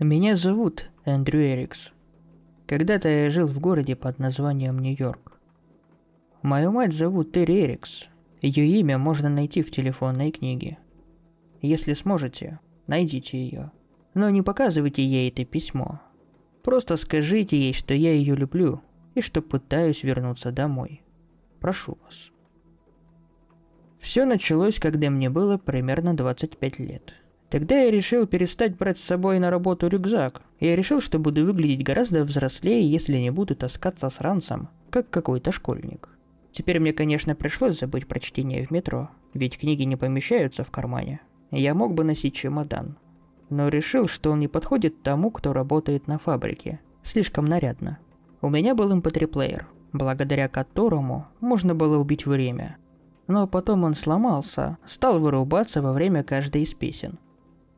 Меня зовут Эндрю Эрикс. Когда-то я жил в городе под названием Нью-Йорк. Мою мать зовут Терри Эрикс. Ее имя можно найти в телефонной книге. Если сможете, найдите ее. Но не показывайте ей это письмо. Просто скажите ей, что я ее люблю и что пытаюсь вернуться домой. Прошу вас. Все началось, когда мне было примерно 25 лет. Тогда я решил перестать брать с собой на работу рюкзак. Я решил, что буду выглядеть гораздо взрослее, если не буду таскаться с ранцем, как какой-то школьник. Теперь мне, конечно, пришлось забыть про чтение в метро, ведь книги не помещаются в кармане. Я мог бы носить чемодан. Но решил, что он не подходит тому, кто работает на фабрике. Слишком нарядно. У меня был mp3-плеер, благодаря которому можно было убить время. Но потом он сломался, стал вырубаться во время каждой из песен –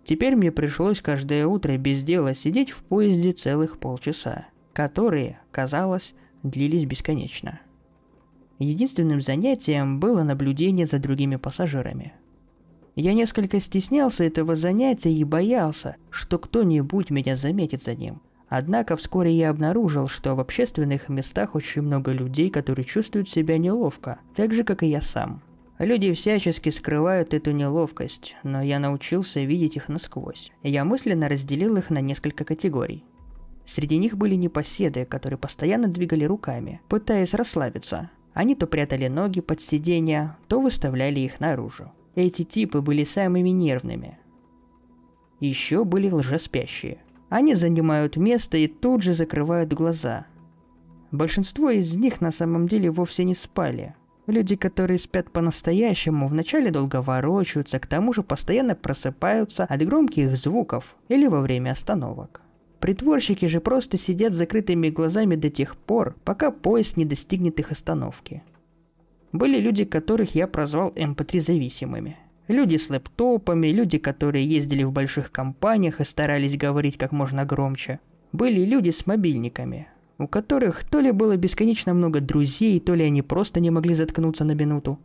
Теперь мне пришлось каждое утро без дела сидеть в поезде целых полчаса, которые, казалось, длились бесконечно. Единственным занятием было наблюдение за другими пассажирами. Я несколько стеснялся этого занятия и боялся, что кто-нибудь меня заметит за ним. Однако вскоре я обнаружил, что в общественных местах очень много людей, которые чувствуют себя неловко, так же, как и я сам – Люди всячески скрывают эту неловкость, но я научился видеть их насквозь. Я мысленно разделил их на несколько категорий. Среди них были непоседы, которые постоянно двигали руками, пытаясь расслабиться. Они то прятали ноги под сиденья, то выставляли их наружу. Эти типы были самыми нервными. Еще были лжеспящие. Они занимают место и тут же закрывают глаза. Большинство из них на самом деле вовсе не спали – Люди, которые спят по-настоящему, вначале долго ворочаются, к тому же постоянно просыпаются от громких звуков или во время остановок. Притворщики же просто сидят с закрытыми глазами до тех пор, пока поезд не достигнет их остановки. Были люди, которых я прозвал MP3 эм зависимыми. Люди с лэптопами, люди, которые ездили в больших компаниях и старались говорить как можно громче. Были люди с мобильниками, у которых то ли было бесконечно много друзей, то ли они просто не могли заткнуться на минуту.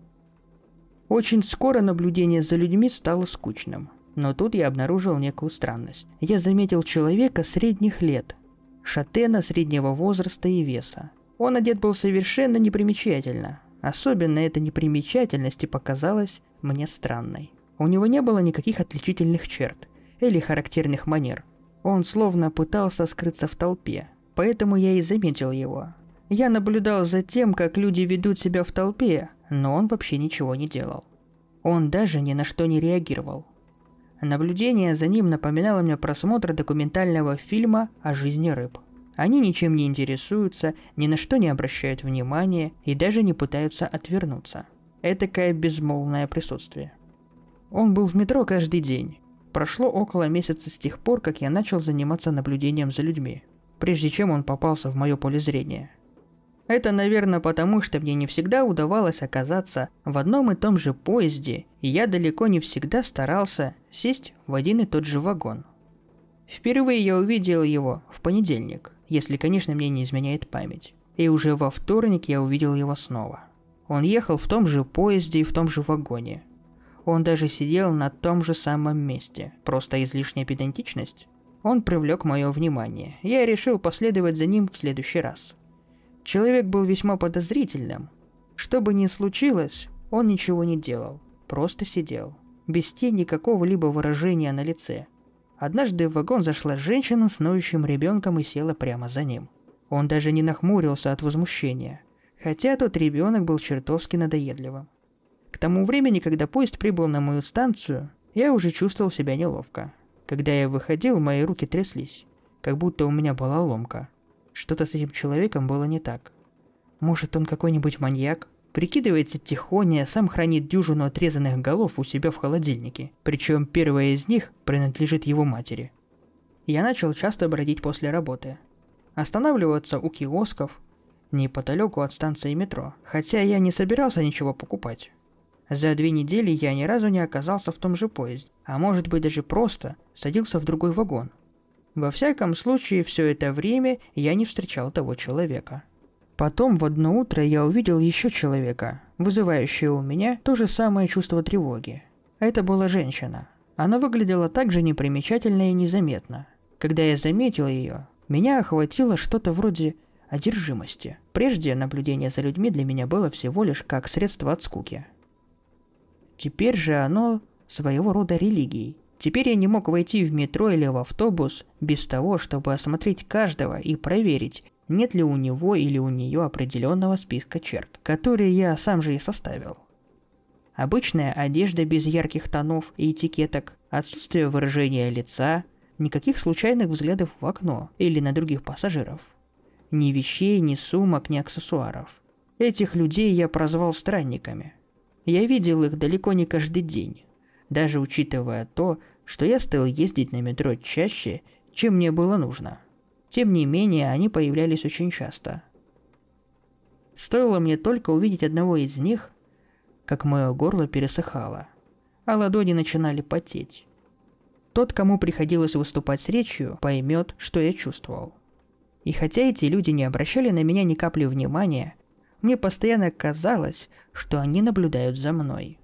Очень скоро наблюдение за людьми стало скучным. Но тут я обнаружил некую странность. Я заметил человека средних лет, шатена среднего возраста и веса. Он одет был совершенно непримечательно. Особенно эта непримечательность и показалась мне странной. У него не было никаких отличительных черт или характерных манер. Он словно пытался скрыться в толпе, поэтому я и заметил его. Я наблюдал за тем, как люди ведут себя в толпе, но он вообще ничего не делал. Он даже ни на что не реагировал. Наблюдение за ним напоминало мне просмотр документального фильма о жизни рыб. Они ничем не интересуются, ни на что не обращают внимания и даже не пытаются отвернуться. Этакое безмолвное присутствие. Он был в метро каждый день. Прошло около месяца с тех пор, как я начал заниматься наблюдением за людьми прежде чем он попался в мое поле зрения. Это, наверное, потому, что мне не всегда удавалось оказаться в одном и том же поезде, и я далеко не всегда старался сесть в один и тот же вагон. Впервые я увидел его в понедельник, если, конечно, мне не изменяет память. И уже во вторник я увидел его снова. Он ехал в том же поезде и в том же вагоне. Он даже сидел на том же самом месте. Просто излишняя педантичность? Он привлек мое внимание. Я решил последовать за ним в следующий раз. Человек был весьма подозрительным. Что бы ни случилось, он ничего не делал. Просто сидел. Без тени какого-либо выражения на лице. Однажды в вагон зашла женщина с ноющим ребенком и села прямо за ним. Он даже не нахмурился от возмущения. Хотя тот ребенок был чертовски надоедливым. К тому времени, когда поезд прибыл на мою станцию, я уже чувствовал себя неловко. Когда я выходил, мои руки тряслись, как будто у меня была ломка. Что-то с этим человеком было не так. Может, он какой-нибудь маньяк? Прикидывается тихоня, сам хранит дюжину отрезанных голов у себя в холодильнике. Причем первая из них принадлежит его матери. Я начал часто бродить после работы. Останавливаться у киосков, неподалеку от станции метро. Хотя я не собирался ничего покупать. За две недели я ни разу не оказался в том же поезде, а может быть даже просто садился в другой вагон. Во всяком случае, все это время я не встречал того человека. Потом в одно утро я увидел еще человека, вызывающего у меня то же самое чувство тревоги. Это была женщина. Она выглядела так же непримечательно и незаметно. Когда я заметил ее, меня охватило что-то вроде одержимости. Прежде наблюдение за людьми для меня было всего лишь как средство от скуки. Теперь же оно своего рода религией. Теперь я не мог войти в метро или в автобус без того, чтобы осмотреть каждого и проверить, нет ли у него или у нее определенного списка черт, которые я сам же и составил. Обычная одежда без ярких тонов и этикеток, отсутствие выражения лица, никаких случайных взглядов в окно или на других пассажиров. Ни вещей, ни сумок, ни аксессуаров. Этих людей я прозвал странниками. Я видел их далеко не каждый день, даже учитывая то, что я стал ездить на метро чаще, чем мне было нужно. Тем не менее, они появлялись очень часто. Стоило мне только увидеть одного из них, как мое горло пересыхало, а ладони начинали потеть. Тот, кому приходилось выступать с речью, поймет, что я чувствовал. И хотя эти люди не обращали на меня ни капли внимания, мне постоянно казалось, что они наблюдают за мной.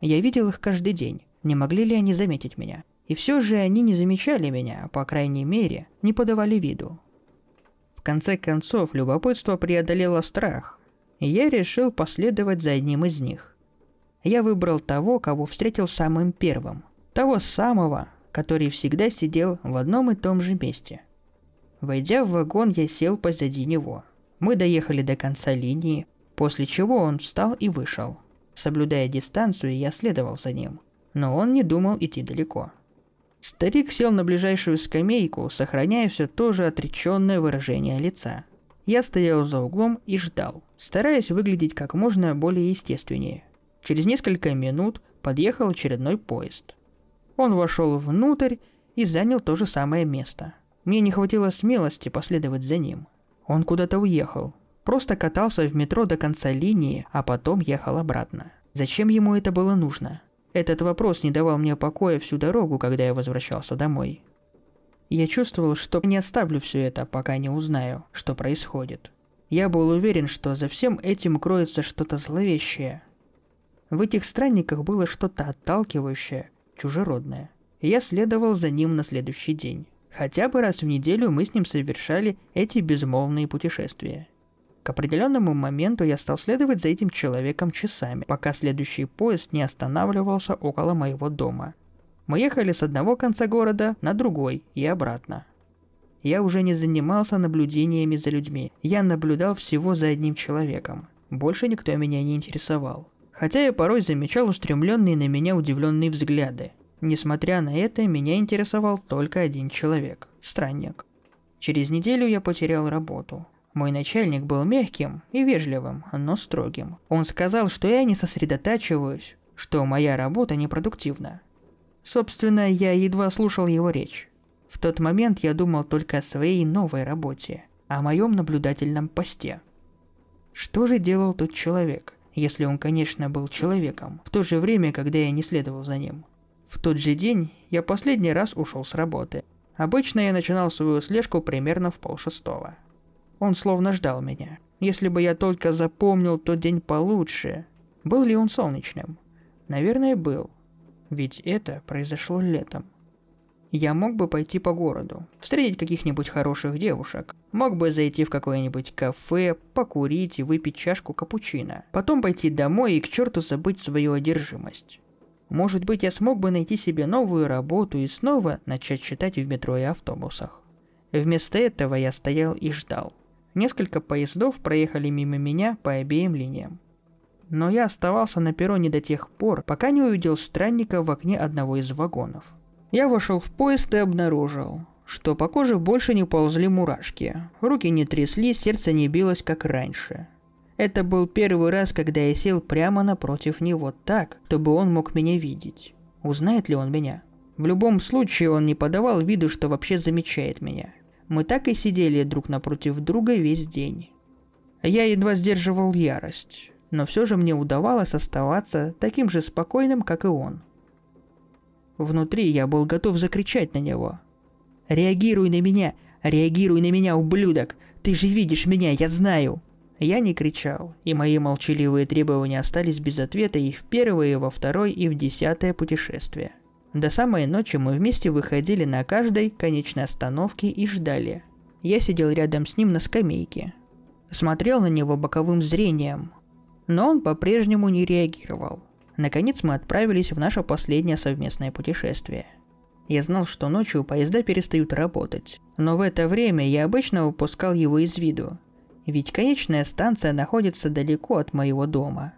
Я видел их каждый день, не могли ли они заметить меня? И все же они не замечали меня, по крайней мере, не подавали виду. В конце концов, любопытство преодолело страх, и я решил последовать за одним из них. Я выбрал того, кого встретил самым первым. Того самого, который всегда сидел в одном и том же месте. Войдя в вагон, я сел позади него. Мы доехали до конца линии, после чего он встал и вышел. Соблюдая дистанцию, я следовал за ним. Но он не думал идти далеко. Старик сел на ближайшую скамейку, сохраняя все то же отреченное выражение лица. Я стоял за углом и ждал, стараясь выглядеть как можно более естественнее. Через несколько минут подъехал очередной поезд. Он вошел внутрь и занял то же самое место. Мне не хватило смелости последовать за ним. Он куда-то уехал. Просто катался в метро до конца линии, а потом ехал обратно. Зачем ему это было нужно? Этот вопрос не давал мне покоя всю дорогу, когда я возвращался домой. Я чувствовал, что не оставлю все это, пока не узнаю, что происходит. Я был уверен, что за всем этим кроется что-то зловещее. В этих странниках было что-то отталкивающее, чужеродное. Я следовал за ним на следующий день. Хотя бы раз в неделю мы с ним совершали эти безмолвные путешествия. К определенному моменту я стал следовать за этим человеком часами, пока следующий поезд не останавливался около моего дома. Мы ехали с одного конца города на другой и обратно. Я уже не занимался наблюдениями за людьми, я наблюдал всего за одним человеком. Больше никто меня не интересовал. Хотя я порой замечал устремленные на меня удивленные взгляды. Несмотря на это, меня интересовал только один человек – странник. Через неделю я потерял работу. Мой начальник был мягким и вежливым, но строгим. Он сказал, что я не сосредотачиваюсь, что моя работа непродуктивна. Собственно, я едва слушал его речь. В тот момент я думал только о своей новой работе, о моем наблюдательном посте. Что же делал тот человек, если он, конечно, был человеком, в то же время, когда я не следовал за ним? В тот же день я последний раз ушел с работы. Обычно я начинал свою слежку примерно в полшестого. Он словно ждал меня. Если бы я только запомнил тот день получше. Был ли он солнечным? Наверное, был. Ведь это произошло летом. Я мог бы пойти по городу, встретить каких-нибудь хороших девушек. Мог бы зайти в какое-нибудь кафе, покурить и выпить чашку капучино. Потом пойти домой и к черту забыть свою одержимость. Может быть, я смог бы найти себе новую работу и снова начать читать в метро и автобусах. Вместо этого я стоял и ждал. Несколько поездов проехали мимо меня по обеим линиям. Но я оставался на перроне до тех пор, пока не увидел странника в окне одного из вагонов. Я вошел в поезд и обнаружил, что по коже больше не ползли мурашки, руки не тряслись, сердце не билось, как раньше. Это был первый раз, когда я сел прямо напротив него так, чтобы он мог меня видеть. Узнает ли он меня? В любом случае он не подавал виду, что вообще замечает меня. Мы так и сидели друг напротив друга весь день. Я едва сдерживал ярость, но все же мне удавалось оставаться таким же спокойным, как и он. Внутри я был готов закричать на него. «Реагируй на меня! Реагируй на меня, ублюдок! Ты же видишь меня, я знаю!» Я не кричал, и мои молчаливые требования остались без ответа и в первое, и во второе, и в десятое путешествие. До самой ночи мы вместе выходили на каждой конечной остановке и ждали. Я сидел рядом с ним на скамейке. Смотрел на него боковым зрением. Но он по-прежнему не реагировал. Наконец мы отправились в наше последнее совместное путешествие. Я знал, что ночью поезда перестают работать. Но в это время я обычно выпускал его из виду. Ведь конечная станция находится далеко от моего дома.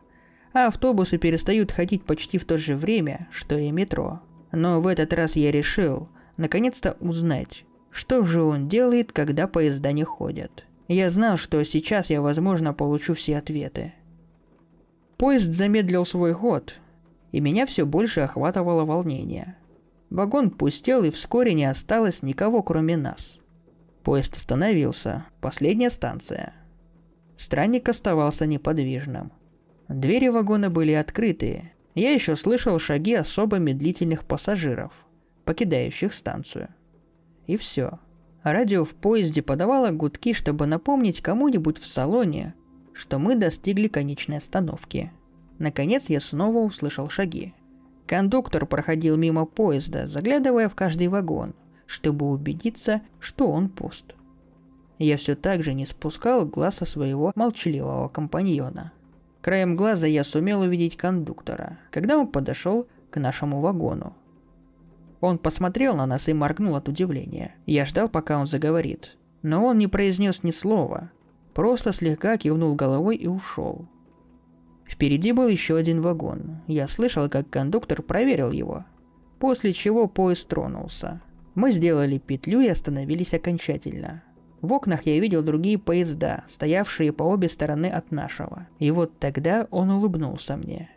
А автобусы перестают ходить почти в то же время, что и метро. Но в этот раз я решил, наконец-то узнать, что же он делает, когда поезда не ходят. Я знал, что сейчас я, возможно, получу все ответы. Поезд замедлил свой ход, и меня все больше охватывало волнение. Вагон пустел, и вскоре не осталось никого, кроме нас. Поезд остановился. Последняя станция. Странник оставался неподвижным. Двери вагона были открыты, я еще слышал шаги особо медлительных пассажиров, покидающих станцию. И все. Радио в поезде подавало гудки, чтобы напомнить кому-нибудь в салоне, что мы достигли конечной остановки. Наконец я снова услышал шаги. Кондуктор проходил мимо поезда, заглядывая в каждый вагон, чтобы убедиться, что он пуст. Я все так же не спускал глаз со своего молчаливого компаньона – Краем глаза я сумел увидеть кондуктора, когда он подошел к нашему вагону. Он посмотрел на нас и моргнул от удивления. Я ждал, пока он заговорит. Но он не произнес ни слова, просто слегка кивнул головой и ушел. Впереди был еще один вагон. Я слышал, как кондуктор проверил его. После чего поезд тронулся. Мы сделали петлю и остановились окончательно. В окнах я видел другие поезда, стоявшие по обе стороны от нашего. И вот тогда он улыбнулся мне.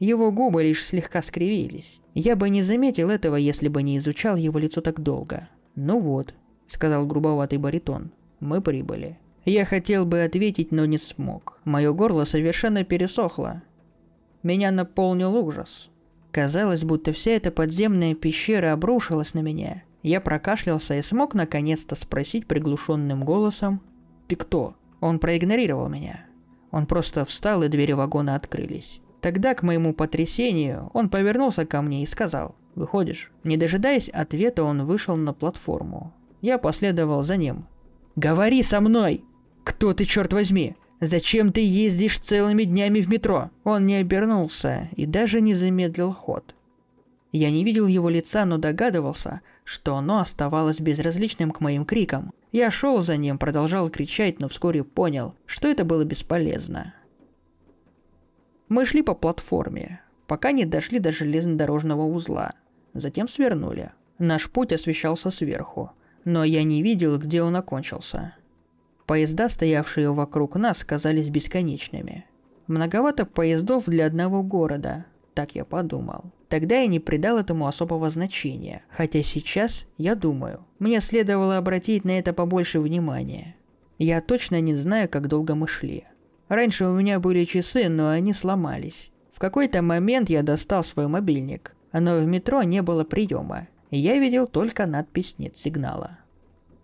Его губы лишь слегка скривились. Я бы не заметил этого, если бы не изучал его лицо так долго. «Ну вот», — сказал грубоватый баритон, — «мы прибыли». Я хотел бы ответить, но не смог. Мое горло совершенно пересохло. Меня наполнил ужас. Казалось, будто вся эта подземная пещера обрушилась на меня, я прокашлялся и смог наконец-то спросить приглушенным голосом «Ты кто?». Он проигнорировал меня. Он просто встал, и двери вагона открылись. Тогда, к моему потрясению, он повернулся ко мне и сказал «Выходишь?». Не дожидаясь ответа, он вышел на платформу. Я последовал за ним. «Говори со мной! Кто ты, черт возьми? Зачем ты ездишь целыми днями в метро?» Он не обернулся и даже не замедлил ход. Я не видел его лица, но догадывался, что оно оставалось безразличным к моим крикам. Я шел за ним, продолжал кричать, но вскоре понял, что это было бесполезно. Мы шли по платформе, пока не дошли до железнодорожного узла. Затем свернули. Наш путь освещался сверху, но я не видел, где он окончился. Поезда, стоявшие вокруг нас, казались бесконечными. Многовато поездов для одного города, так я подумал. Тогда я не придал этому особого значения, хотя сейчас я думаю, мне следовало обратить на это побольше внимания. Я точно не знаю, как долго мы шли. Раньше у меня были часы, но они сломались. В какой-то момент я достал свой мобильник, но в метро не было приема. Я видел только надпись «Нет сигнала».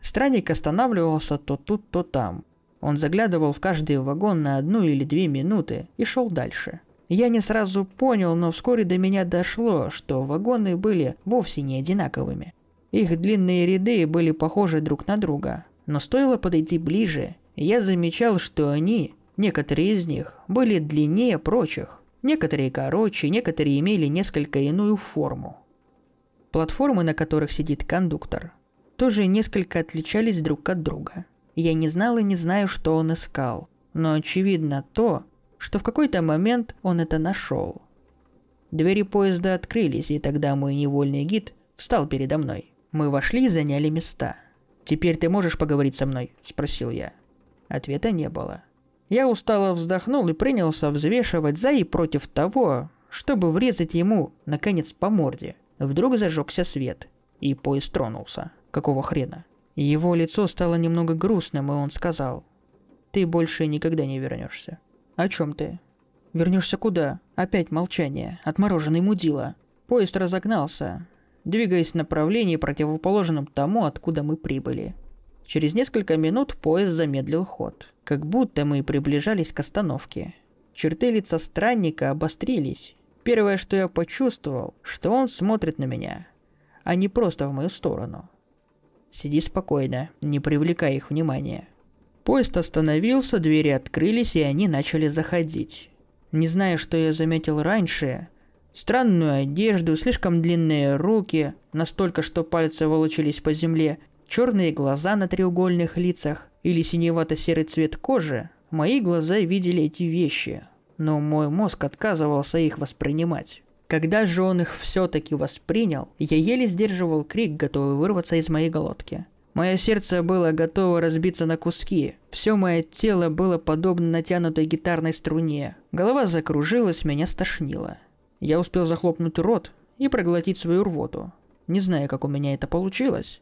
Странник останавливался то тут, то там. Он заглядывал в каждый вагон на одну или две минуты и шел дальше – я не сразу понял, но вскоре до меня дошло, что вагоны были вовсе не одинаковыми. Их длинные ряды были похожи друг на друга, но стоило подойти ближе, я замечал, что они, некоторые из них, были длиннее прочих. Некоторые короче, некоторые имели несколько иную форму. Платформы, на которых сидит кондуктор, тоже несколько отличались друг от друга. Я не знал и не знаю, что он искал, но очевидно то, что в какой-то момент он это нашел. Двери поезда открылись, и тогда мой невольный гид встал передо мной. Мы вошли и заняли места. «Теперь ты можешь поговорить со мной?» – спросил я. Ответа не было. Я устало вздохнул и принялся взвешивать за и против того, чтобы врезать ему, наконец, по морде. Вдруг зажегся свет, и поезд тронулся. Какого хрена? Его лицо стало немного грустным, и он сказал, «Ты больше никогда не вернешься». «О чем ты?» «Вернешься куда?» Опять молчание. Отмороженный мудила. Поезд разогнался, двигаясь в направлении, противоположном тому, откуда мы прибыли. Через несколько минут поезд замедлил ход, как будто мы приближались к остановке. Черты лица странника обострились, Первое, что я почувствовал, что он смотрит на меня, а не просто в мою сторону. Сиди спокойно, не привлекай их внимания. Поезд остановился, двери открылись, и они начали заходить. Не зная, что я заметил раньше, странную одежду, слишком длинные руки, настолько, что пальцы волочились по земле, черные глаза на треугольных лицах или синевато-серый цвет кожи, мои глаза видели эти вещи, но мой мозг отказывался их воспринимать. Когда же он их все-таки воспринял, я еле сдерживал крик, готовый вырваться из моей глотки. Мое сердце было готово разбиться на куски. Все мое тело было подобно натянутой гитарной струне. Голова закружилась, меня стошнило. Я успел захлопнуть рот и проглотить свою рвоту. Не знаю, как у меня это получилось.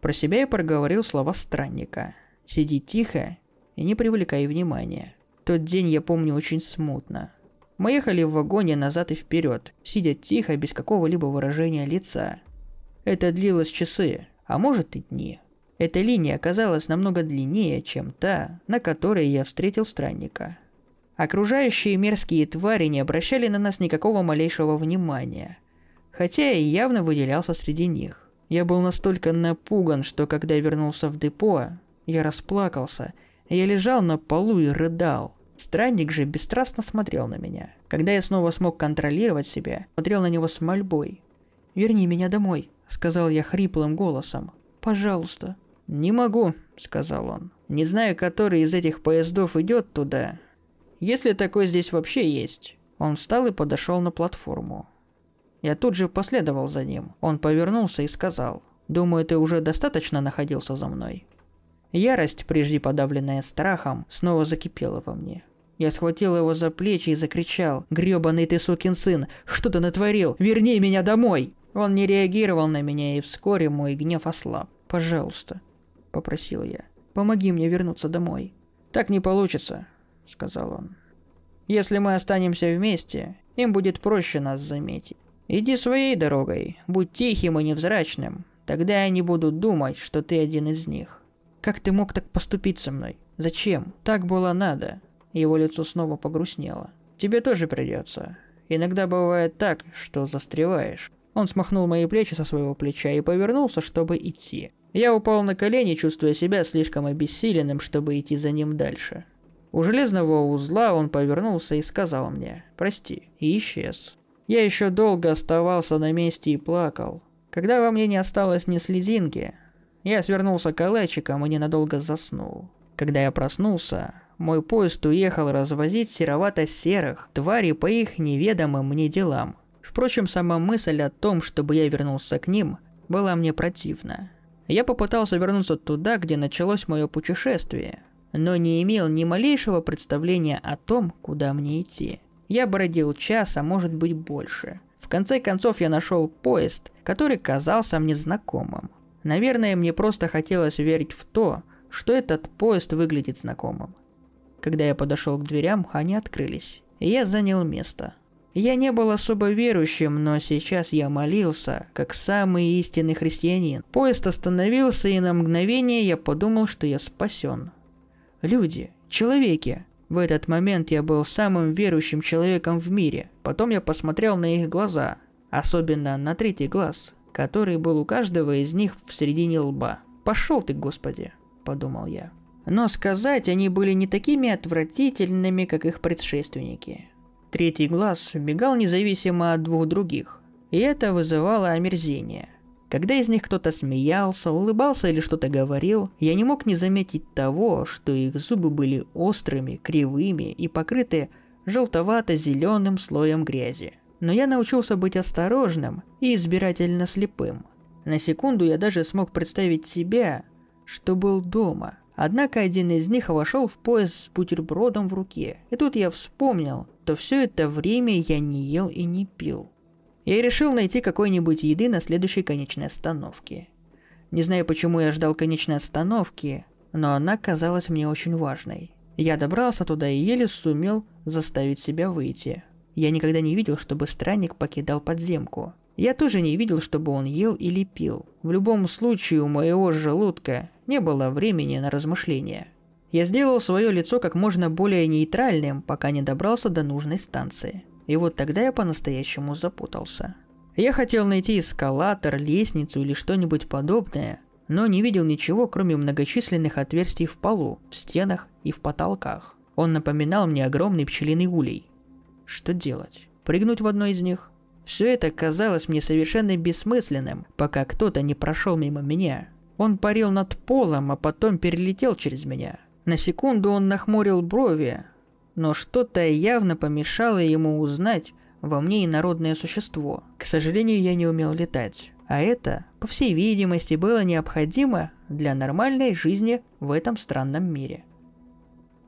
Про себя я проговорил слова странника. Сиди тихо и не привлекай внимания. Тот день я помню очень смутно. Мы ехали в вагоне назад и вперед, сидя тихо, без какого-либо выражения лица. Это длилось часы, а может и дни. Эта линия оказалась намного длиннее, чем та, на которой я встретил странника. Окружающие мерзкие твари не обращали на нас никакого малейшего внимания, хотя я явно выделялся среди них. Я был настолько напуган, что когда вернулся в депо, я расплакался – я лежал на полу и рыдал. Странник же бесстрастно смотрел на меня. Когда я снова смог контролировать себя, смотрел на него с мольбой. «Верни меня домой», — сказал я хриплым голосом. «Пожалуйста». «Не могу», — сказал он. «Не знаю, который из этих поездов идет туда. Если такой здесь вообще есть». Он встал и подошел на платформу. Я тут же последовал за ним. Он повернулся и сказал, «Думаю, ты уже достаточно находился за мной. Ярость, прежде подавленная страхом, снова закипела во мне. Я схватил его за плечи и закричал. «Грёбаный ты сукин сын! Что ты натворил? Верни меня домой!» Он не реагировал на меня, и вскоре мой гнев ослаб. «Пожалуйста», — попросил я. «Помоги мне вернуться домой». «Так не получится», — сказал он. «Если мы останемся вместе, им будет проще нас заметить. Иди своей дорогой, будь тихим и невзрачным. Тогда они будут думать, что ты один из них». Как ты мог так поступить со мной? Зачем? Так было надо. Его лицо снова погрустнело. Тебе тоже придется. Иногда бывает так, что застреваешь. Он смахнул мои плечи со своего плеча и повернулся, чтобы идти. Я упал на колени, чувствуя себя слишком обессиленным, чтобы идти за ним дальше. У железного узла он повернулся и сказал мне «Прости» и исчез. Я еще долго оставался на месте и плакал. Когда во мне не осталось ни слезинки, я свернулся калачиком и ненадолго заснул. Когда я проснулся, мой поезд уехал развозить серовато-серых тварей по их неведомым мне делам. Впрочем, сама мысль о том, чтобы я вернулся к ним, была мне противна. Я попытался вернуться туда, где началось мое путешествие, но не имел ни малейшего представления о том, куда мне идти. Я бродил час, а может быть больше. В конце концов я нашел поезд, который казался мне знакомым. Наверное, мне просто хотелось верить в то, что этот поезд выглядит знакомым. Когда я подошел к дверям, они открылись, я занял место. Я не был особо верующим, но сейчас я молился, как самый истинный христианин. Поезд остановился, и на мгновение я подумал, что я спасен. Люди, человеки. В этот момент я был самым верующим человеком в мире. Потом я посмотрел на их глаза, особенно на третий глаз, который был у каждого из них в середине лба. «Пошел ты, Господи!» – подумал я. Но сказать они были не такими отвратительными, как их предшественники. Третий глаз бегал независимо от двух других, и это вызывало омерзение. Когда из них кто-то смеялся, улыбался или что-то говорил, я не мог не заметить того, что их зубы были острыми, кривыми и покрыты желтовато-зеленым слоем грязи но я научился быть осторожным и избирательно слепым. На секунду я даже смог представить себя, что был дома. Однако один из них вошел в поезд с бутербродом в руке. И тут я вспомнил, что все это время я не ел и не пил. Я решил найти какой-нибудь еды на следующей конечной остановке. Не знаю, почему я ждал конечной остановки, но она казалась мне очень важной. Я добрался туда и еле сумел заставить себя выйти. Я никогда не видел, чтобы странник покидал подземку. Я тоже не видел, чтобы он ел или пил. В любом случае у моего желудка не было времени на размышления. Я сделал свое лицо как можно более нейтральным, пока не добрался до нужной станции. И вот тогда я по-настоящему запутался. Я хотел найти эскалатор, лестницу или что-нибудь подобное, но не видел ничего, кроме многочисленных отверстий в полу, в стенах и в потолках. Он напоминал мне огромный пчелиный улей. Что делать? Прыгнуть в одно из них? Все это казалось мне совершенно бессмысленным, пока кто-то не прошел мимо меня. Он парил над полом, а потом перелетел через меня. На секунду он нахмурил брови, но что-то явно помешало ему узнать во мне инородное существо. К сожалению, я не умел летать. А это, по всей видимости, было необходимо для нормальной жизни в этом странном мире.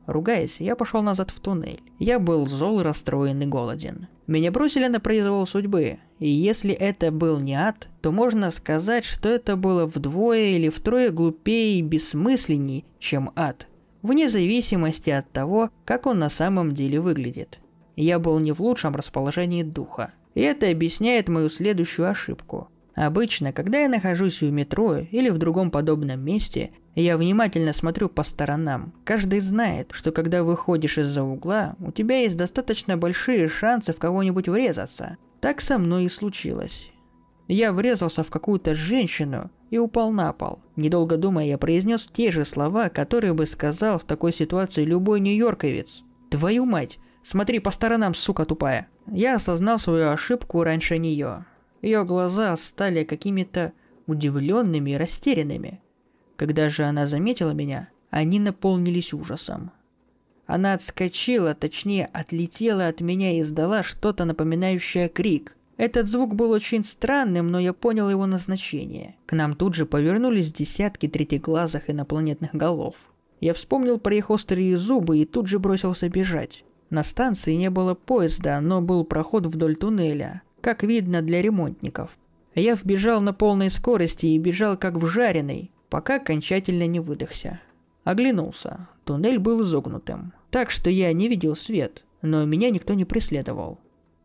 Ругаясь, я пошел назад в туннель. Я был зол, расстроен и голоден. Меня бросили на произвол судьбы, и если это был не ад, то можно сказать, что это было вдвое или втрое глупее и бессмысленней, чем ад, вне зависимости от того, как он на самом деле выглядит. Я был не в лучшем расположении духа. И это объясняет мою следующую ошибку. Обычно, когда я нахожусь в метро или в другом подобном месте, я внимательно смотрю по сторонам. Каждый знает, что когда выходишь из-за угла, у тебя есть достаточно большие шансы в кого-нибудь врезаться. Так со мной и случилось. Я врезался в какую-то женщину и упал на пол. Недолго думая, я произнес те же слова, которые бы сказал в такой ситуации любой нью-йорковец. «Твою мать! Смотри по сторонам, сука тупая!» Я осознал свою ошибку раньше нее. Ее глаза стали какими-то удивленными и растерянными. Когда же она заметила меня, они наполнились ужасом. Она отскочила, точнее, отлетела от меня и издала что-то напоминающее крик. Этот звук был очень странным, но я понял его назначение. К нам тут же повернулись десятки третьеглазых инопланетных голов. Я вспомнил про их острые зубы и тут же бросился бежать. На станции не было поезда, но был проход вдоль туннеля, как видно для ремонтников. Я вбежал на полной скорости и бежал как вжаренный, пока окончательно не выдохся. Оглянулся. Туннель был изогнутым, так что я не видел свет, но меня никто не преследовал.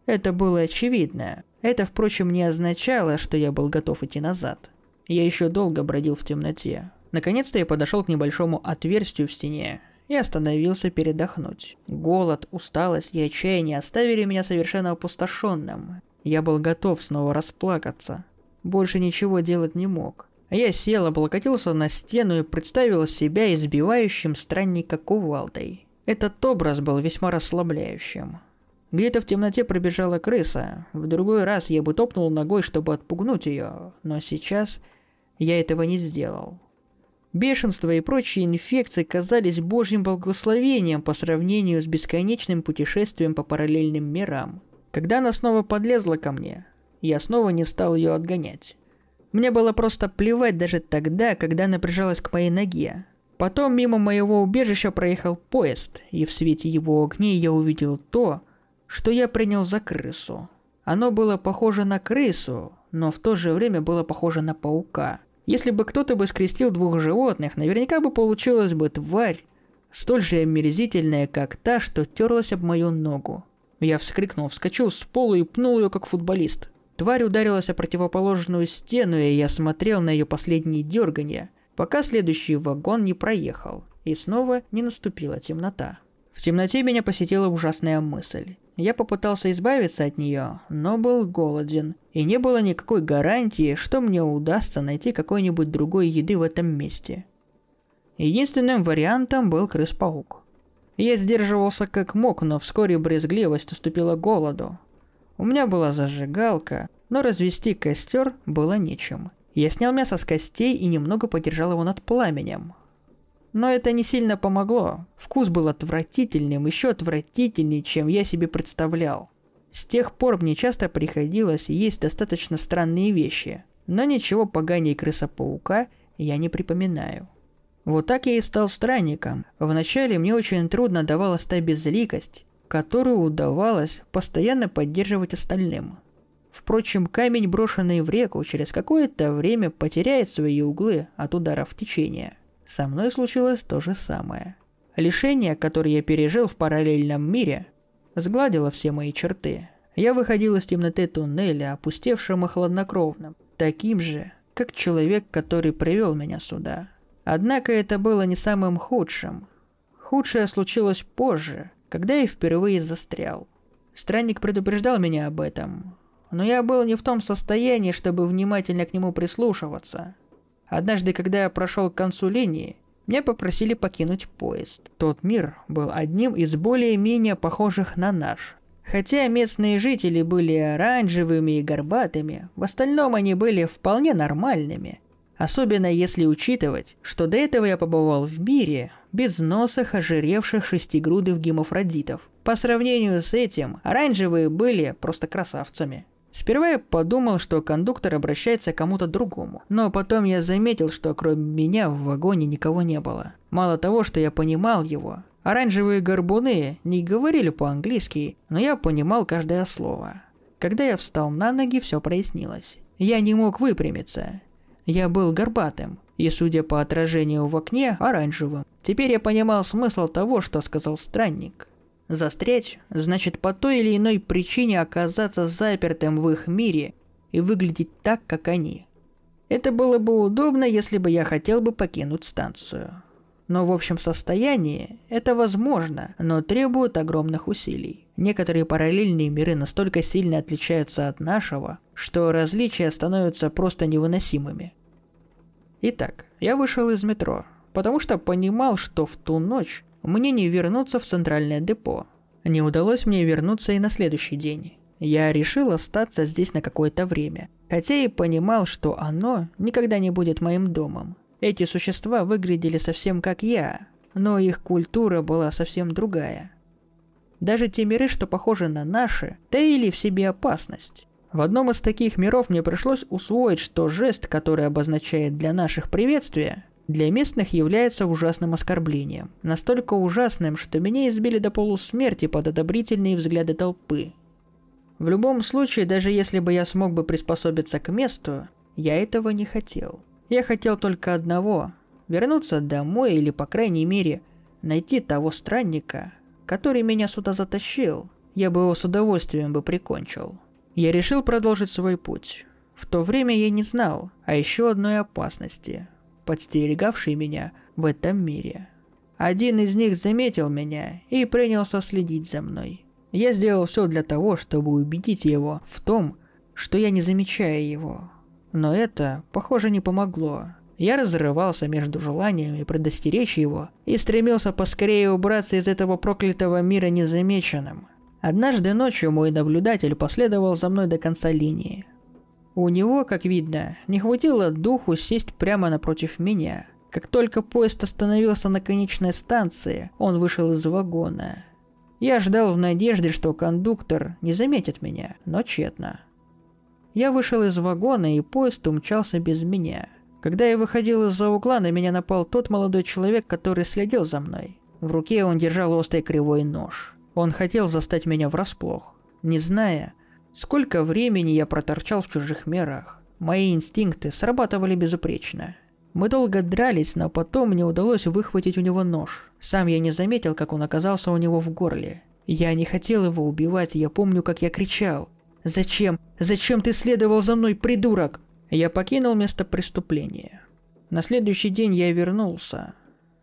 Это было очевидно. Это, впрочем, не означало, что я был готов идти назад. Я еще долго бродил в темноте. Наконец-то я подошел к небольшому отверстию в стене и остановился передохнуть. Голод, усталость и отчаяние оставили меня совершенно опустошенным. Я был готов снова расплакаться. Больше ничего делать не мог. Я сел, облокотился на стену и представил себя избивающим странника кувалдой. Этот образ был весьма расслабляющим. Где-то в темноте пробежала крыса. В другой раз я бы топнул ногой, чтобы отпугнуть ее, но сейчас я этого не сделал. Бешенство и прочие инфекции казались божьим благословением по сравнению с бесконечным путешествием по параллельным мирам. Когда она снова подлезла ко мне, я снова не стал ее отгонять. Мне было просто плевать даже тогда, когда она прижалась к моей ноге. Потом мимо моего убежища проехал поезд, и в свете его огней я увидел то, что я принял за крысу. Оно было похоже на крысу, но в то же время было похоже на паука. Если бы кто-то бы скрестил двух животных, наверняка бы получилась бы тварь, столь же омерзительная, как та, что терлась об мою ногу. Я вскрикнул, вскочил с пола и пнул ее, как футболист. Тварь ударилась о противоположную стену, и я смотрел на ее последние дергания, пока следующий вагон не проехал, и снова не наступила темнота. В темноте меня посетила ужасная мысль. Я попытался избавиться от нее, но был голоден, и не было никакой гарантии, что мне удастся найти какой-нибудь другой еды в этом месте. Единственным вариантом был крыс-паук. Я сдерживался как мог, но вскоре брезгливость уступила голоду. У меня была зажигалка, но развести костер было нечем. Я снял мясо с костей и немного подержал его над пламенем. Но это не сильно помогло. Вкус был отвратительным, еще отвратительнее, чем я себе представлял. С тех пор мне часто приходилось есть достаточно странные вещи, но ничего поганее крыса-паука я не припоминаю. Вот так я и стал странником. Вначале мне очень трудно давалась та безликость, которую удавалось постоянно поддерживать остальным. Впрочем, камень, брошенный в реку, через какое-то время потеряет свои углы от ударов течения. Со мной случилось то же самое. Лишение, которое я пережил в параллельном мире, сгладило все мои черты. Я выходил из темноты туннеля, опустевшим и хладнокровным, таким же, как человек, который привел меня сюда. Однако это было не самым худшим. Худшее случилось позже, когда я впервые застрял. Странник предупреждал меня об этом, но я был не в том состоянии, чтобы внимательно к нему прислушиваться. Однажды, когда я прошел к концу линии, меня попросили покинуть поезд. Тот мир был одним из более-менее похожих на наш. Хотя местные жители были оранжевыми и горбатыми, в остальном они были вполне нормальными. Особенно если учитывать, что до этого я побывал в мире без носах ожиревших шестигрудых гемофродитов. По сравнению с этим, оранжевые были просто красавцами. Сперва я подумал, что кондуктор обращается к кому-то другому, но потом я заметил, что кроме меня в вагоне никого не было. Мало того, что я понимал его, оранжевые горбуны не говорили по-английски, но я понимал каждое слово. Когда я встал на ноги, все прояснилось. Я не мог выпрямиться. Я был горбатым, и, судя по отражению в окне, оранжевым. Теперь я понимал смысл того, что сказал странник. Застрять значит по той или иной причине оказаться запертым в их мире и выглядеть так, как они. Это было бы удобно, если бы я хотел бы покинуть станцию. Но в общем состоянии это возможно, но требует огромных усилий. Некоторые параллельные миры настолько сильно отличаются от нашего, что различия становятся просто невыносимыми. Итак, я вышел из метро, потому что понимал, что в ту ночь мне не вернуться в центральное депо. Не удалось мне вернуться и на следующий день. Я решил остаться здесь на какое-то время, хотя и понимал, что оно никогда не будет моим домом. Эти существа выглядели совсем как я, но их культура была совсем другая. Даже те миры, что похожи на наши, таили в себе опасность. В одном из таких миров мне пришлось усвоить, что жест, который обозначает для наших приветствия, для местных является ужасным оскорблением. Настолько ужасным, что меня избили до полусмерти под одобрительные взгляды толпы. В любом случае, даже если бы я смог бы приспособиться к месту, я этого не хотел. Я хотел только одного – вернуться домой или, по крайней мере, найти того странника, который меня сюда затащил. Я бы его с удовольствием бы прикончил. Я решил продолжить свой путь. В то время я не знал о еще одной опасности – подстерегавший меня в этом мире. Один из них заметил меня и принялся следить за мной. Я сделал все для того, чтобы убедить его в том, что я не замечаю его. Но это, похоже, не помогло. Я разрывался между желаниями предостеречь его и стремился поскорее убраться из этого проклятого мира незамеченным. Однажды ночью мой наблюдатель последовал за мной до конца линии. У него, как видно, не хватило духу сесть прямо напротив меня. Как только поезд остановился на конечной станции, он вышел из вагона. Я ждал в надежде, что кондуктор не заметит меня, но тщетно. Я вышел из вагона, и поезд умчался без меня. Когда я выходил из-за угла, на меня напал тот молодой человек, который следил за мной. В руке он держал острый кривой нож. Он хотел застать меня врасплох. Не зная, Сколько времени я проторчал в чужих мирах. Мои инстинкты срабатывали безупречно. Мы долго дрались, но потом мне удалось выхватить у него нож. Сам я не заметил, как он оказался у него в горле. Я не хотел его убивать, я помню, как я кричал. «Зачем? Зачем ты следовал за мной, придурок?» Я покинул место преступления. На следующий день я вернулся.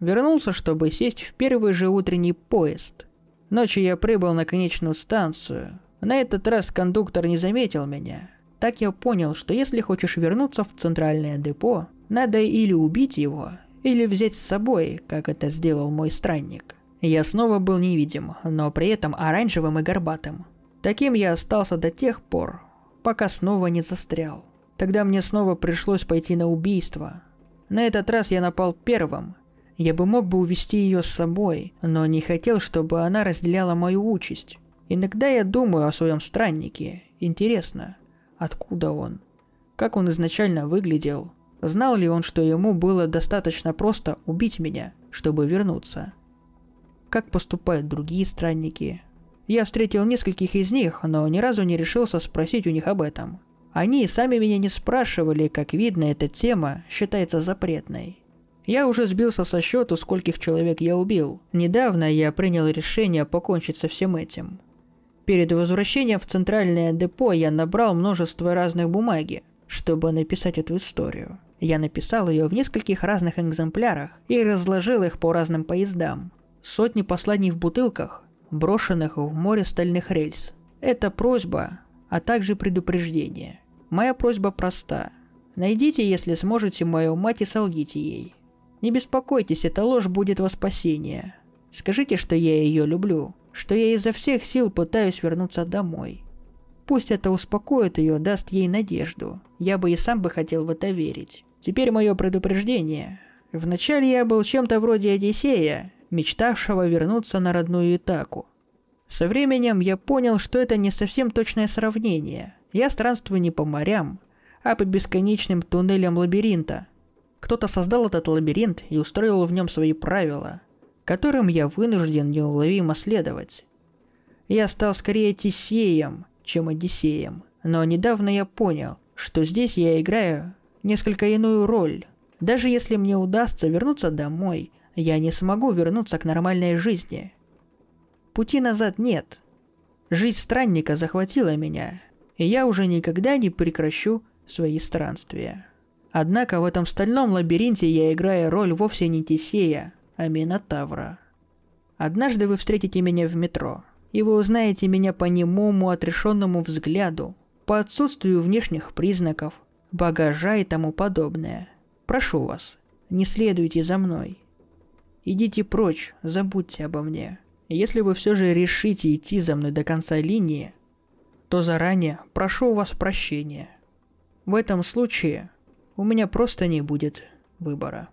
Вернулся, чтобы сесть в первый же утренний поезд. Ночью я прибыл на конечную станцию. На этот раз кондуктор не заметил меня. Так я понял, что если хочешь вернуться в центральное депо, надо или убить его, или взять с собой, как это сделал мой странник. Я снова был невидим, но при этом оранжевым и горбатым. Таким я остался до тех пор, пока снова не застрял. Тогда мне снова пришлось пойти на убийство. На этот раз я напал первым. Я бы мог бы увести ее с собой, но не хотел, чтобы она разделяла мою участь. Иногда я думаю о своем страннике. Интересно, откуда он? Как он изначально выглядел? Знал ли он, что ему было достаточно просто убить меня, чтобы вернуться? Как поступают другие странники? Я встретил нескольких из них, но ни разу не решился спросить у них об этом. Они сами меня не спрашивали, как видно, эта тема считается запретной. Я уже сбился со счету, скольких человек я убил. Недавно я принял решение покончить со всем этим. Перед возвращением в центральное депо я набрал множество разных бумаги, чтобы написать эту историю. Я написал ее в нескольких разных экземплярах и разложил их по разным поездам. Сотни посланий в бутылках, брошенных в море стальных рельс. Это просьба, а также предупреждение. Моя просьба проста. Найдите, если сможете, мою мать и солгите ей. Не беспокойтесь, эта ложь будет во спасение. Скажите, что я ее люблю, что я изо всех сил пытаюсь вернуться домой. Пусть это успокоит ее, даст ей надежду. Я бы и сам бы хотел в это верить. Теперь мое предупреждение. Вначале я был чем-то вроде Одиссея, мечтавшего вернуться на родную Итаку. Со временем я понял, что это не совсем точное сравнение. Я странствую не по морям, а по бесконечным туннелям лабиринта. Кто-то создал этот лабиринт и устроил в нем свои правила, которым я вынужден неуловимо следовать. Я стал скорее Тисеем, чем Одиссеем, но недавно я понял, что здесь я играю несколько иную роль. Даже если мне удастся вернуться домой, я не смогу вернуться к нормальной жизни. Пути назад нет. Жизнь странника захватила меня, и я уже никогда не прекращу свои странствия. Однако в этом стальном лабиринте я играю роль вовсе не Тесея, а Минотавра. Однажды вы встретите меня в метро, и вы узнаете меня по немому отрешенному взгляду, по отсутствию внешних признаков, багажа и тому подобное. Прошу вас, не следуйте за мной. Идите прочь, забудьте обо мне. Если вы все же решите идти за мной до конца линии, то заранее прошу у вас прощения. В этом случае у меня просто не будет выбора.